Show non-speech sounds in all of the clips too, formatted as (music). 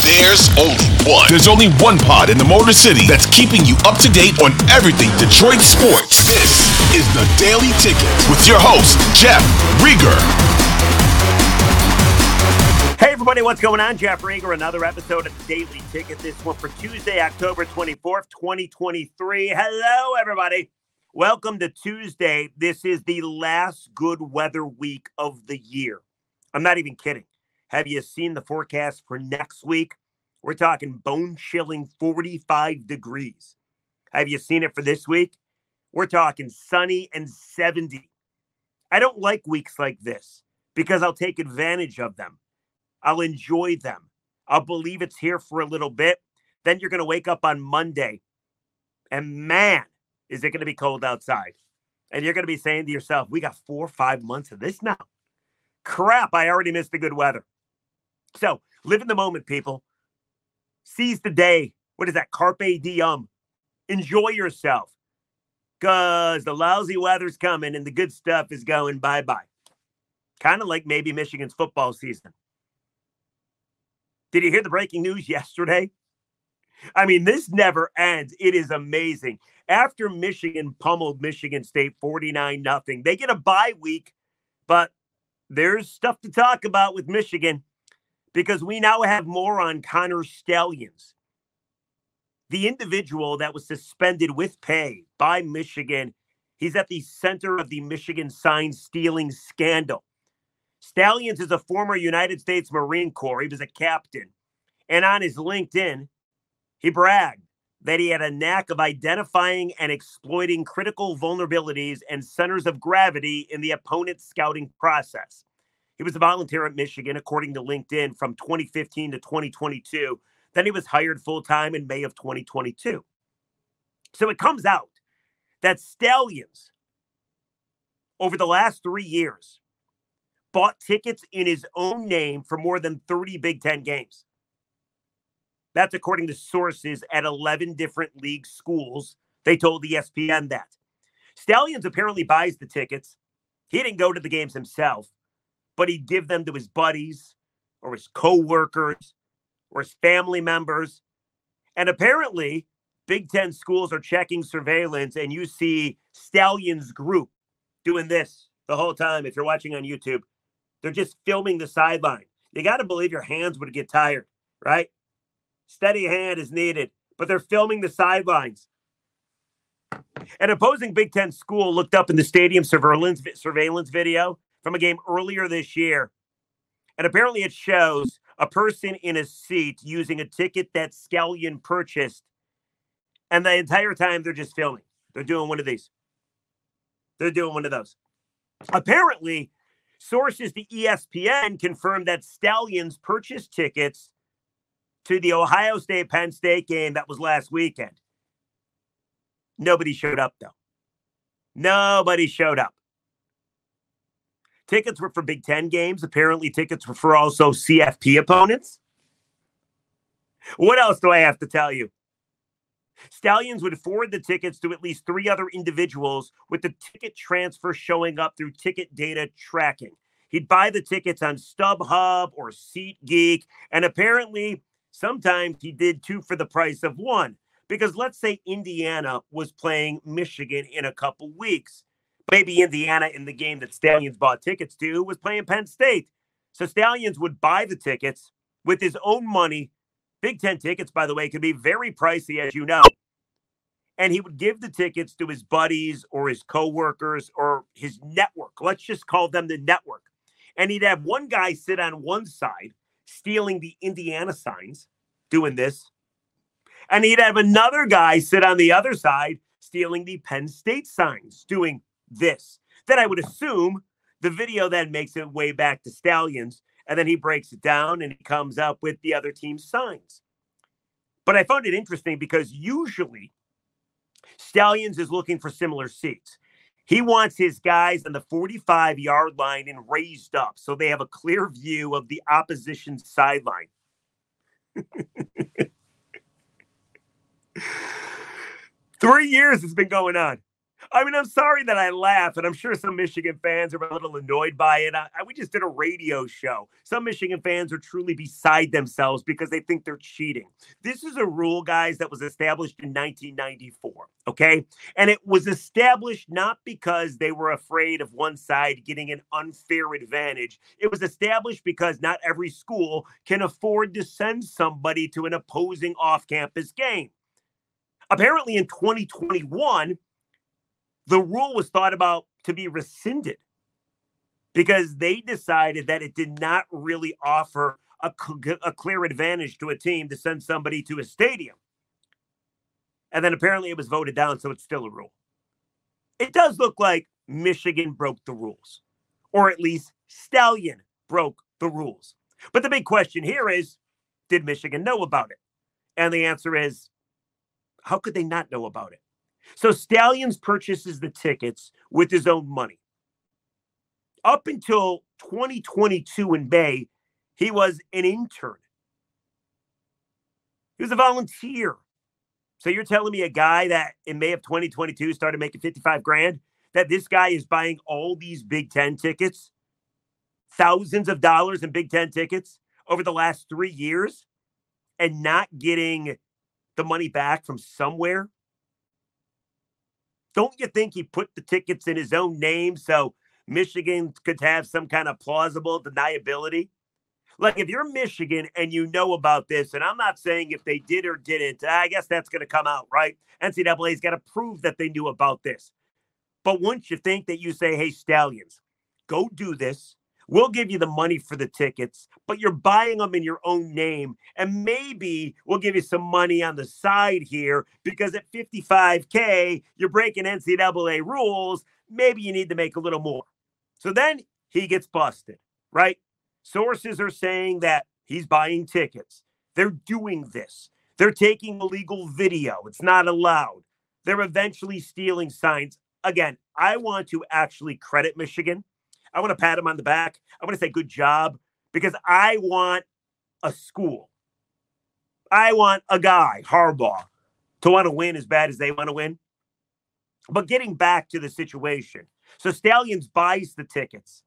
There's only one. There's only one pod in the Motor City that's keeping you up to date on everything Detroit sports. This is the Daily Ticket with your host, Jeff Riger. Hey, everybody, what's going on? Jeff Riger, another episode of the Daily Ticket. This one for Tuesday, October 24th, 2023. Hello, everybody. Welcome to Tuesday. This is the last good weather week of the year. I'm not even kidding. Have you seen the forecast for next week? We're talking bone chilling 45 degrees. Have you seen it for this week? We're talking sunny and 70. I don't like weeks like this because I'll take advantage of them. I'll enjoy them. I'll believe it's here for a little bit. Then you're going to wake up on Monday and man, is it going to be cold outside. And you're going to be saying to yourself, we got four or five months of this now. Crap, I already missed the good weather. So live in the moment, people. Seize the day. What is that? Carpe diem. Enjoy yourself because the lousy weather's coming and the good stuff is going bye bye. Kind of like maybe Michigan's football season. Did you hear the breaking news yesterday? I mean, this never ends. It is amazing. After Michigan pummeled Michigan State 49 nothing, they get a bye week, but there's stuff to talk about with Michigan because we now have more on Connor Stalions, the individual that was suspended with pay by Michigan. He's at the center of the Michigan sign stealing scandal. Stalions is a former United States Marine Corps. He was a captain. And on his LinkedIn, he bragged that he had a knack of identifying and exploiting critical vulnerabilities and centers of gravity in the opponent's scouting process. He was a volunteer at Michigan, according to LinkedIn, from 2015 to 2022. Then he was hired full time in May of 2022. So it comes out that Stalions, over the last three years, bought tickets in his own name for more than 30 Big Ten games. That's according to sources at 11 different league schools. They told the ESPN that. Stalions apparently buys the tickets. He didn't go to the games himself but he'd give them to his buddies or his co-workers or his family members. And apparently, Big Ten schools are checking surveillance, and you see Stalions Group doing this the whole time. If you're watching on YouTube, they're just filming the sideline. You got to believe your hands would get tired, right? Steady hand is needed, but they're filming the sidelines. An opposing Big Ten school looked up in the stadium surveillance surveillance video from a game earlier this year. And apparently it shows a person in a seat using a ticket that Scallion purchased. And the entire time they're just filming. They're doing one of these. They're doing one of those. Apparently, sources to ESPN confirmed that Stalions purchased tickets to the Ohio State Penn State game that was last weekend. Nobody showed up, though. Nobody showed up. Tickets were for Big Ten games. Apparently, tickets were for also CFP opponents. What else do I have to tell you? Stalions would forward the tickets to at least three other individuals with the ticket transfer showing up through ticket data tracking. He'd buy the tickets on StubHub or SeatGeek, and apparently sometimes he did two for the price of one. Because let's say Indiana was playing Michigan in a couple weeks maybe Indiana in the game that Stalions bought tickets to was playing Penn State. So Stalions would buy the tickets with his own money. Big Ten tickets, by the way, can be very pricey, as you know. And he would give the tickets to his buddies or his coworkers or his network. Let's just call them the network. And he'd have one guy sit on one side, stealing the Indiana signs, doing this. And he'd have another guy sit on the other side, stealing the Penn State signs, doing this. Then I would assume the video then makes it way back to Stalions, and then he breaks it down and he comes up with the other team's signs. But I found it interesting because usually Stalions is looking for similar seats. He wants his guys on the 45 yard line and raised up so they have a clear view of the opposition sideline. (laughs) Three years it's been going on. I mean, I'm sorry that I laugh, and I'm sure some Michigan fans are a little annoyed by it. I, I, we just did a radio show. Some Michigan fans are truly beside themselves because they think they're cheating. This is a rule, guys, that was established in 1994. Okay. And it was established not because they were afraid of one side getting an unfair advantage. It was established because not every school can afford to send somebody to an opposing off campus game. Apparently, in 2021, the rule was thought about to be rescinded because they decided that it did not really offer a, a clear advantage to a team to send somebody to a stadium. And then apparently it was voted down, so it's still a rule. It does look like Michigan broke the rules, or at least Stalion broke the rules. But the big question here is did Michigan know about it? And the answer is how could they not know about it? So Stalions purchases the tickets with his own money. Up until 2022 in May, he was an intern. He was a volunteer. So you're telling me a guy that in May of 2022 started making 55 grand, that this guy is buying all these Big Ten tickets, thousands of dollars in Big Ten tickets over the last three years, and not getting the money back from somewhere? Don't you think he put the tickets in his own name so Michigan could have some kind of plausible deniability? Like if you're Michigan and you know about this, and I'm not saying if they did or didn't, I guess that's going to come out, right? NCAA's got to prove that they knew about this. But once you think that you say, hey, Stalions, go do this, We'll give you the money for the tickets, but you're buying them in your own name. And maybe we'll give you some money on the side here because at 55K, you're breaking NCAA rules. Maybe you need to make a little more. So then he gets busted, right? Sources are saying that he's buying tickets. They're doing this. They're taking illegal video. It's not allowed. They're eventually stealing signs. Again, I want to actually credit Michigan I want to pat him on the back. I want to say good job because I want a school. I want a guy, Harbaugh, to want to win as bad as they want to win. But getting back to the situation. So Stalions buys the tickets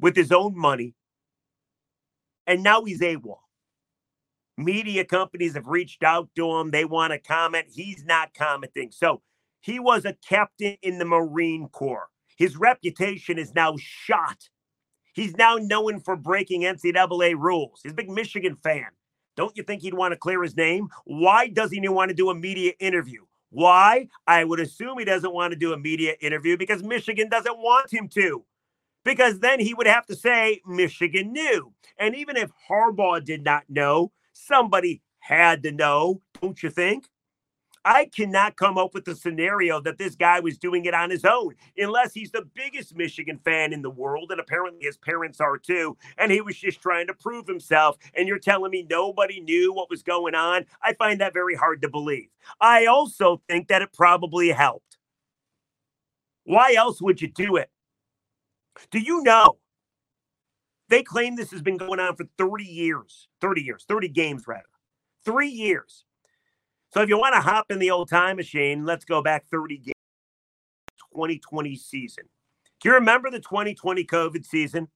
with his own money. And now he's AWOL. Media companies have reached out to him. They want to comment. He's not commenting. So he was a captain in the Marine Corps. His reputation is now shot. He's now known for breaking NCAA rules. He's a big Michigan fan. Don't you think he'd want to clear his name? Why does he want to do a media interview? Why? I would assume he doesn't want to do a media interview because Michigan doesn't want him to. Because then he would have to say Michigan knew. And even if Harbaugh did not know, somebody had to know, don't you think? I cannot come up with a scenario that this guy was doing it on his own, unless he's the biggest Michigan fan in the world, and apparently his parents are too. And he was just trying to prove himself. And you're telling me nobody knew what was going on? I find that very hard to believe. I also think that it probably helped. Why else would you do it? Do you know? They claim this has been going on for 30 years, 30 years, 30 games rather. Three years. So if you want to hop in the old time machine, let's go back 30 games, 2020 season. Do you remember the 2020 COVID season?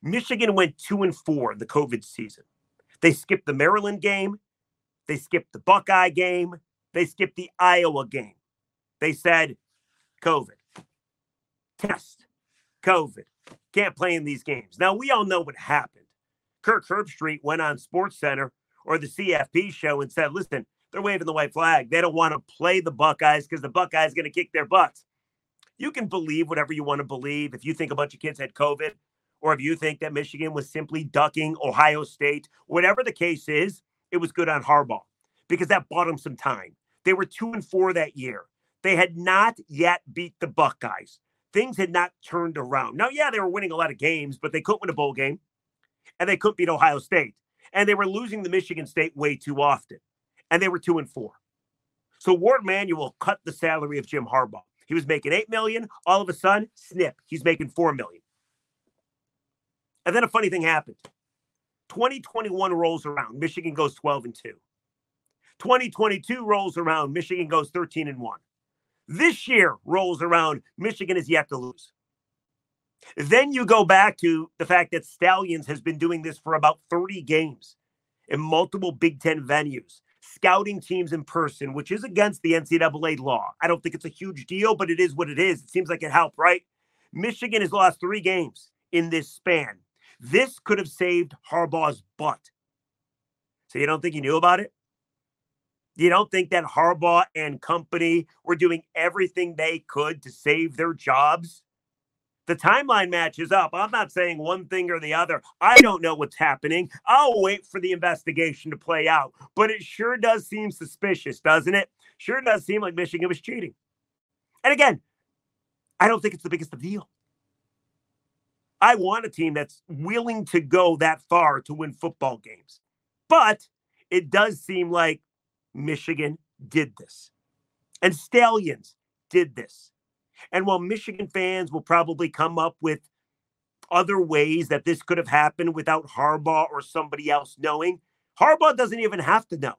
Michigan went two and four the COVID season. They skipped the Maryland game, they skipped the Buckeye game, they skipped the Iowa game. They said, COVID, test, COVID, can't play in these games. Now we all know what happened. Kirk Herbstreit went on Sports Center or the CFP show and said, listen, they're waving the white flag. They don't want to play the Buckeyes because the Buckeyes are going to kick their butts. You can believe whatever you want to believe. If you think a bunch of kids had COVID, or if you think that Michigan was simply ducking Ohio State, whatever the case is, it was good on Harbaugh because that bought them some time. They were two and four that year. They had not yet beat the Buckeyes. Things had not turned around. Now, yeah, they were winning a lot of games, but they couldn't win a bowl game and they couldn't beat Ohio State. And they were losing the Michigan State way too often and they were two and four. So Warde Manuel cut the salary of Jim Harbaugh. He was making eight million. All of a sudden, snip, he's making four million. And then a funny thing happened. 2021 rolls around. Michigan goes 12 and 2. 2022 rolls around. Michigan goes 13 and 1. This year rolls around, Michigan is yet to lose. Then you go back to the fact that Stalions has been doing this for about 30 games in multiple Big Ten venues, scouting teams in person, which is against the NCAA law. I don't think it's a huge deal, but it is what it is. It seems like it helped, right? Michigan has lost three games in this span. This could have saved Harbaugh's butt. So you don't think he knew about it? You don't think that Harbaugh and company were doing everything they could to save their jobs? The timeline matches up. I'm not saying one thing or the other. I don't know what's happening. I'll wait for the investigation to play out. But it sure does seem suspicious, doesn't it? Sure does seem like Michigan was cheating. And again, I don't think it's the biggest deal. I want a team that's willing to go that far to win football games. But it does seem like Michigan did this. And Stalions did this. And while Michigan fans will probably come up with other ways that this could have happened without Harbaugh or somebody else knowing, Harbaugh doesn't even have to know.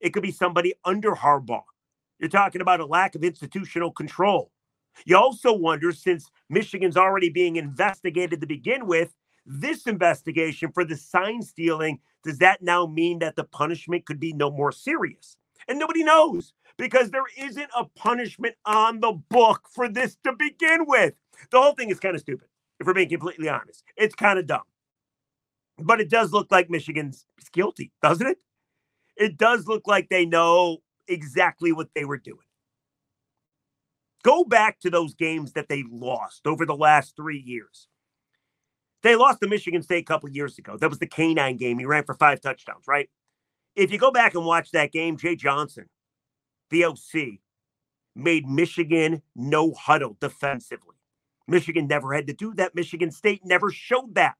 It could be somebody under Harbaugh. You're talking about a lack of institutional control. You also wonder, since Michigan's already being investigated to begin with, this investigation for the sign stealing, does that now mean that the punishment could be no more serious? And nobody knows because there isn't a punishment on the book for this to begin with. The whole thing is kind of stupid, if we're being completely honest. It's kind of dumb. But it does look like Michigan's guilty, doesn't it? It does look like they know exactly what they were doing. Go back to those games that they lost over the last three years. They lost to Michigan State a couple years ago. That was the K9 game. He ran for five touchdowns, right? If you go back and watch that game, Jay Johnson, the OC, made Michigan no huddle defensively. Michigan never had to do that. Michigan State never showed that.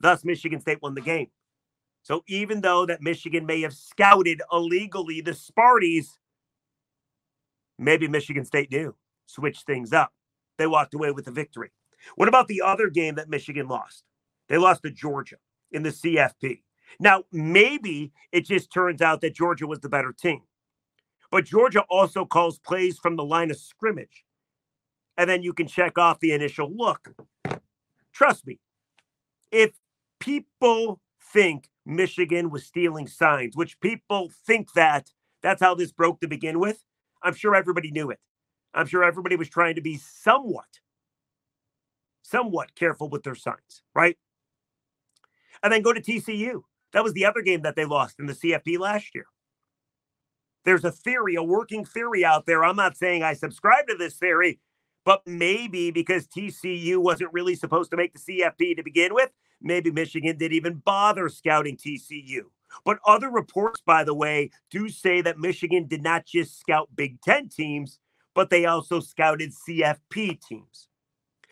Thus, Michigan State won the game. So even though that Michigan may have scouted illegally the Sparties, maybe Michigan State knew, switched things up. They walked away with the victory. What about the other game that Michigan lost? They lost to Georgia in the CFP. Now, maybe it just turns out that Georgia was the better team. But Georgia also calls plays from the line of scrimmage. And then you can check off the initial look. Trust me, if people think Michigan was stealing signs, which people think that that's how this broke to begin with, I'm sure everybody knew it. I'm sure everybody was trying to be somewhat, somewhat careful with their signs, right? And then go to TCU. That was the other game that they lost in the CFP last year. There's a theory, a working theory out there. I'm not saying I subscribe to this theory, but maybe because TCU wasn't really supposed to make the CFP to begin with, maybe Michigan didn't even bother scouting TCU. But other reports, by the way, do say that Michigan did not just scout Big Ten teams, but they also scouted CFP teams.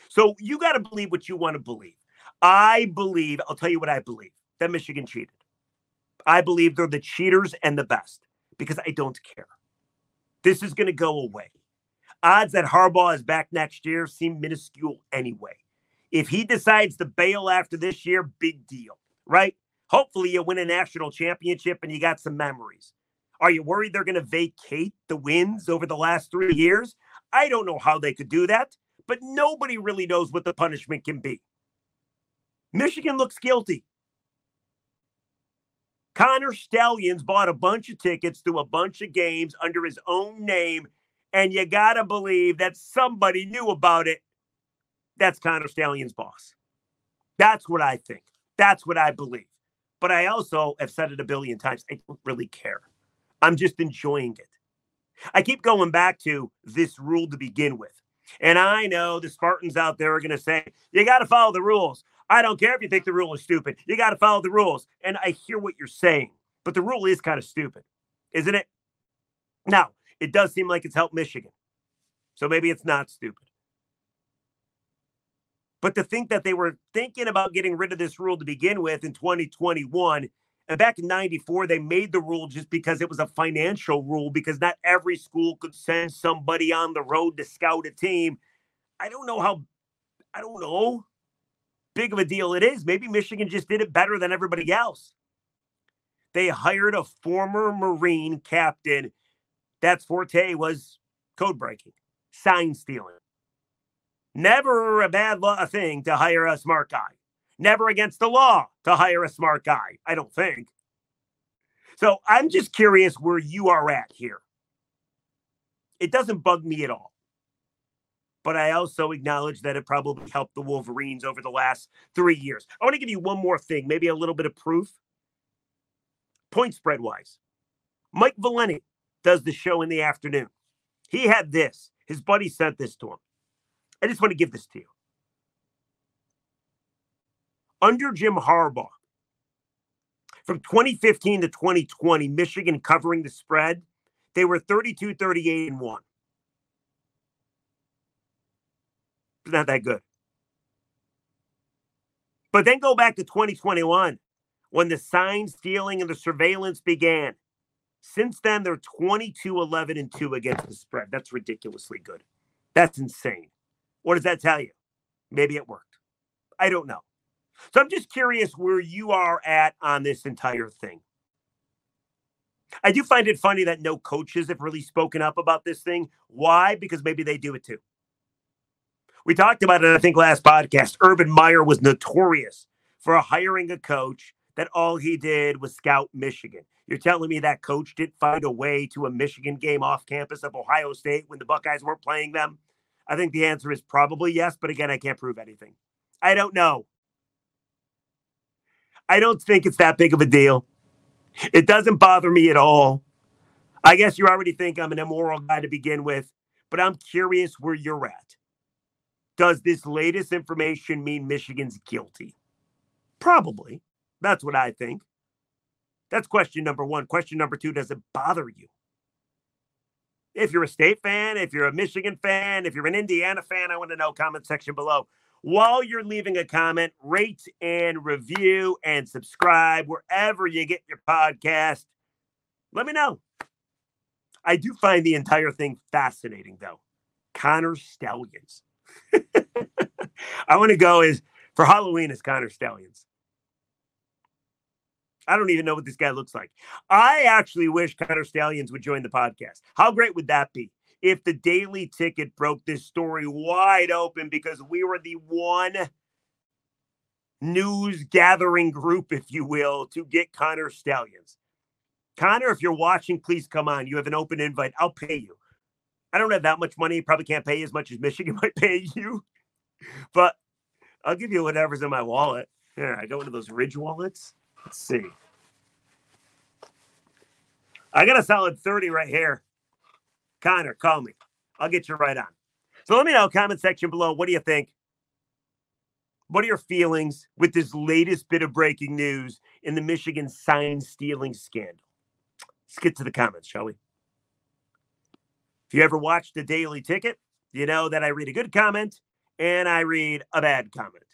So you got to believe what you want to believe. I believe, I'll tell you what I believe that Michigan cheated. I believe they're the cheaters and the best because I don't care. This is going to go away. Odds that Harbaugh is back next year seem minuscule anyway. If he decides to bail after this year, big deal, right? Hopefully, you win a national championship and you got some memories. Are you worried they're going to vacate the wins over the last three years? I don't know how they could do that, but nobody really knows what the punishment can be. Michigan looks guilty. Connor Stalions bought a bunch of tickets to a bunch of games under his own name, and you got to believe that somebody knew about it. That's Connor Stalions' boss. That's what I think. That's what I believe. But I also have said it a billion times. I don't really care. I'm just enjoying it. I keep going back to this rule to begin with. And I know the Spartans out there are going to say, you got to follow the rules. I don't care if you think the rule is stupid. You got to follow the rules. And I hear what you're saying, but the rule is kind of stupid, isn't it? Now, it does seem like it's helped Michigan. So maybe it's not stupid. But to think that they were thinking about getting rid of this rule to begin with in 2021, and back in 94, they made the rule just because it was a financial rule, because not every school could send somebody on the road to scout a team. I don't know how, I don't know big of a deal it is. Maybe Michigan just did it better than everybody else. They hired a former Marine captain. That's forte was code breaking. sign stealing. Never a bad thing to hire a smart guy. Never against the law to hire a smart guy, I don't think. So I'm just curious where you are at here. It doesn't bug me at all. But I also acknowledge that it probably helped the Wolverines over the last three years. I want to give you one more thing, maybe a little bit of proof. Point spread wise, Mike Valenti does the show in the afternoon. He had this. His buddy sent this to him. I just want to give this to you. Under Jim Harbaugh, from 2015 to 2020, Michigan covering the spread, they were 32, 38, and 1. Not that good. But then go back to 2021 when the sign stealing and the surveillance began. Since then, they're 22, 11, and 2 against the spread. That's ridiculously good. That's insane. What does that tell you? Maybe it worked. I don't know. So I'm just curious where you are at on this entire thing. I do find it funny that no coaches have really spoken up about this thing. Why? Because maybe they do it too. We talked about it, I think, last podcast. Urban Meyer was notorious for hiring a coach that all he did was scout Michigan. You're telling me that coach didn't find a way to a Michigan game off campus of Ohio State when the Buckeyes weren't playing them? I think the answer is probably yes, but again, I can't prove anything. I don't know. I don't think it's that big of a deal. It doesn't bother me at all. I guess you already think I'm an immoral guy to begin with, but I'm curious where you're at. Does this latest information mean Michigan's guilty? Probably. That's what I think. That's question number one. Question number two Does it bother you? If you're a state fan, if you're a Michigan fan, if you're an Indiana fan, I want to know. Comment section below. While you're leaving a comment, rate and review and subscribe wherever you get your podcast. Let me know. I do find the entire thing fascinating, though. Connor Stalions. (laughs) I want to go is for Halloween as Connor Stalions. I don't even know what this guy looks like. I actually wish Connor Stalions would join the podcast. How great would that be? if the Daily Ticket broke this story wide open because we were the one news gathering group, if you will, to get Connor Stalions. Connor, if you're watching, please come on. You have an open invite. I'll pay you. I don't have that much money. Probably can't pay as much as Michigan (laughs) might pay you, but I'll give you whatever's in my wallet. Here, I got one of those Ridge wallets. Let's see. I got a solid 30 right here. Connor, call me. I'll get you right on. So let me know, comment section below. What do you think? What are your feelings with this latest bit of breaking news in the Michigan sign stealing scandal? Let's get to the comments, shall we? If you ever watched the Daily Ticket, you know that I read a good comment and I read a bad comment.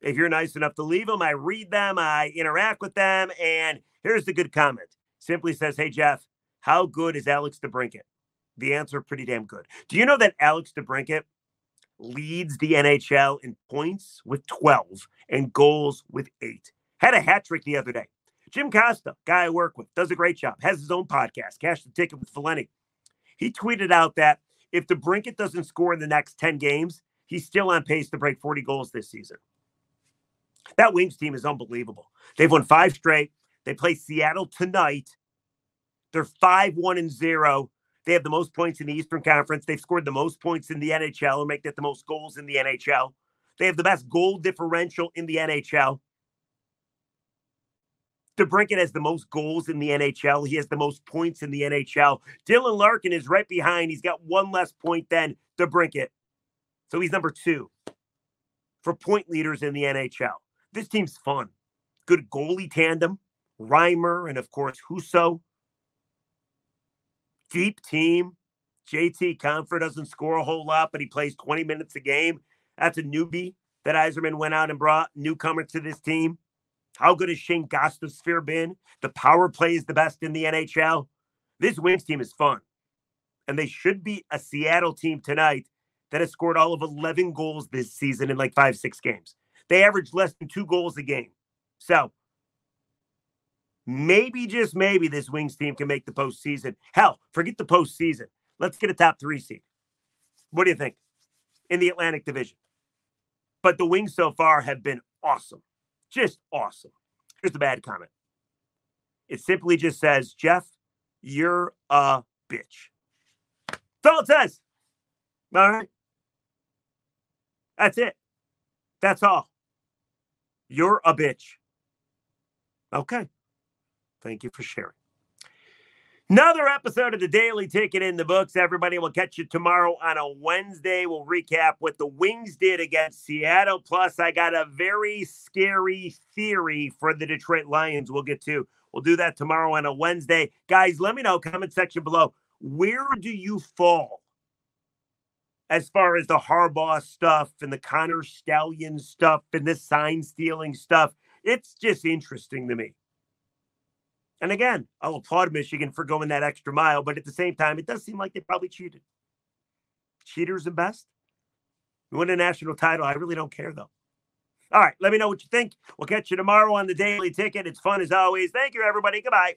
If you're nice enough to leave them, I read them, I interact with them, and here's the good comment. Simply says, Hey, Jeff, how good is Alex DeBrincat? The answer pretty damn good. Do you know that Alex DeBrincat leads the NHL in points with 12 and goals with eight? Had a hat trick the other day. Jim Costa, guy I work with, does a great job, has his own podcast, Cash the Ticket with Valenti. He tweeted out that if the DeBrincat doesn't score in the next 10 games, he's still on pace to break 40 goals this season. That Wings team is unbelievable. They've won five straight. They play Seattle tonight. They're 5 1 and 0. They have the most points in the Eastern Conference. They've scored the most points in the NHL and make that the most goals in the NHL. They have the best goal differential in the NHL. DeBrincat has the most goals in the NHL. He has the most points in the NHL. Dylan Larkin is right behind. He's got one less point than DeBrincat. So he's number two for point leaders in the NHL. This team's fun. Good goalie tandem, Reimer, and of course, Husso deep team. JT Compher doesn't score a whole lot, but he plays 20 minutes a game. That's a newbie that Yzerman went out and brought, newcomer to this team. How good has Shane Gostisbehere been? The power play is the best in the NHL. This Wings team is fun. And they should be a Seattle team tonight that has scored all of 11 goals this season in like five, six games. They average less than two goals a game. So maybe just maybe this Wings team can make the postseason. Hell, forget the postseason. Let's get a top three seed. What do you think in the Atlantic Division? But the Wings so far have been awesome, just awesome. Here's the bad comment. It simply just says, Jeff, you're a bitch. That's all it says. All right. That's it. That's all. You're a bitch. Okay. Thank you for sharing. Another episode of the Daily Ticket in the books. Everybody we'll catch you tomorrow on a Wednesday. We'll recap what the Wings did against Seattle. Plus, I got a very scary theory for the Detroit Lions we'll get to. We'll do that tomorrow on a Wednesday. Guys, let me know, comment section below. Where do you fall as far as the Harbaugh stuff and the Connor Stalion stuff and the sign stealing stuff? It's just interesting to me. And again, I'll applaud Michigan for going that extra mile, but at the same time, it does seem like they probably cheated. Cheaters and best. We won a national title. I really don't care though. All right, let me know what you think. We'll catch you tomorrow on the Daily Ticket. It's fun as always. Thank you, everybody. Goodbye.